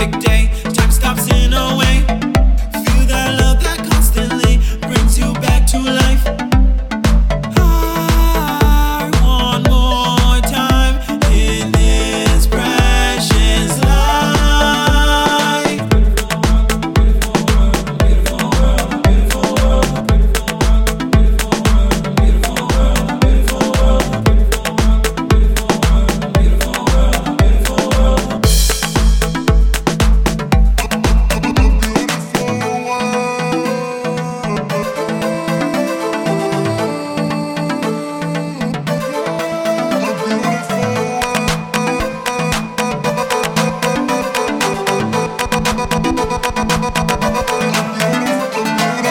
perfect day. Time stops in a way.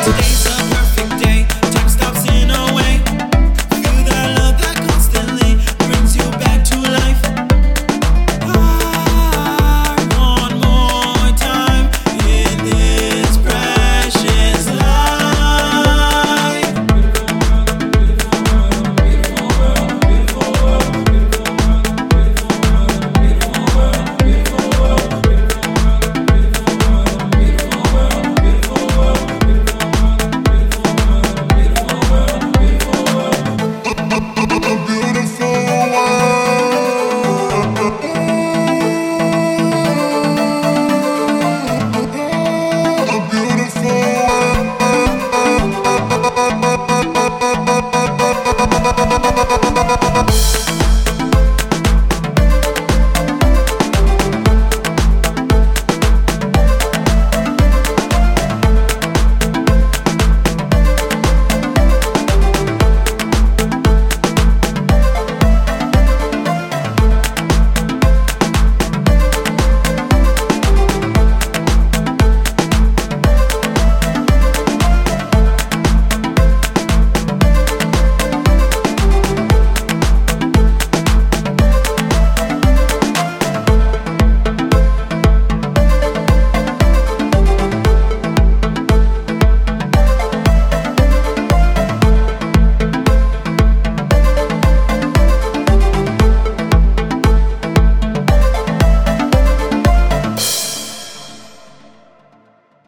Today